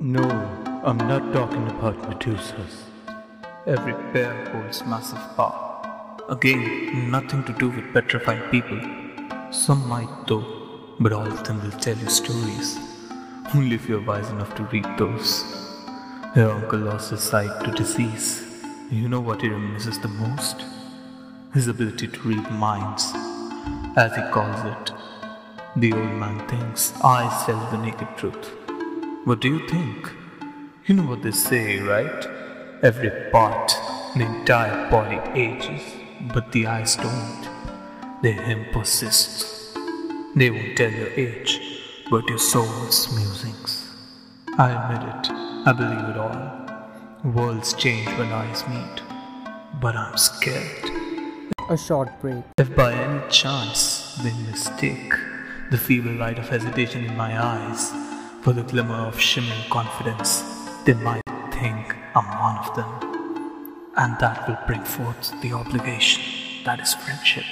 I'm not talking about Medusas. Every pair holds massive power. Again, nothing to do with petrifying people. Some might though, but all of them will tell you stories. Only if you're wise enough to read those. Your uncle lost his sight to disease. You know what he misses the most? His ability to read minds, as he calls it. The old man thinks I tell the naked truth. What do you think? You know what they say, right? Every part, the entire body ages, but the eyes don't. Their hymn persists. They won't tell your age, but your soul's musings. I admit it, I believe it all. Worlds change when eyes meet, but I'm scared. A short break. If by any chance they mistake the feeble light of hesitation in my eyes for the glimmer of shimmering confidence, they might think I'm one of them. And that will bring forth the obligation that is friendship.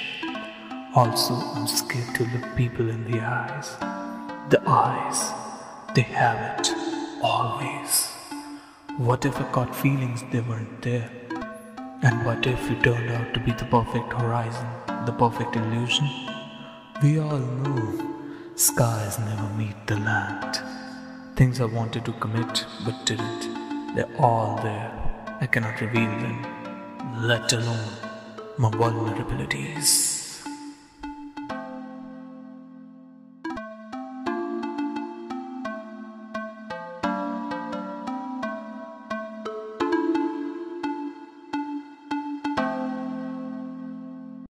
Also, I'm scared to look people in the eyes. The eyes, they have it always. What if I caught feelings they weren't there? And what if you turned out to be the perfect horizon, the perfect illusion? We all know skies never meet the land. Things I wanted to commit but didn't. They're all there. I cannot reveal them, let alone my vulnerabilities.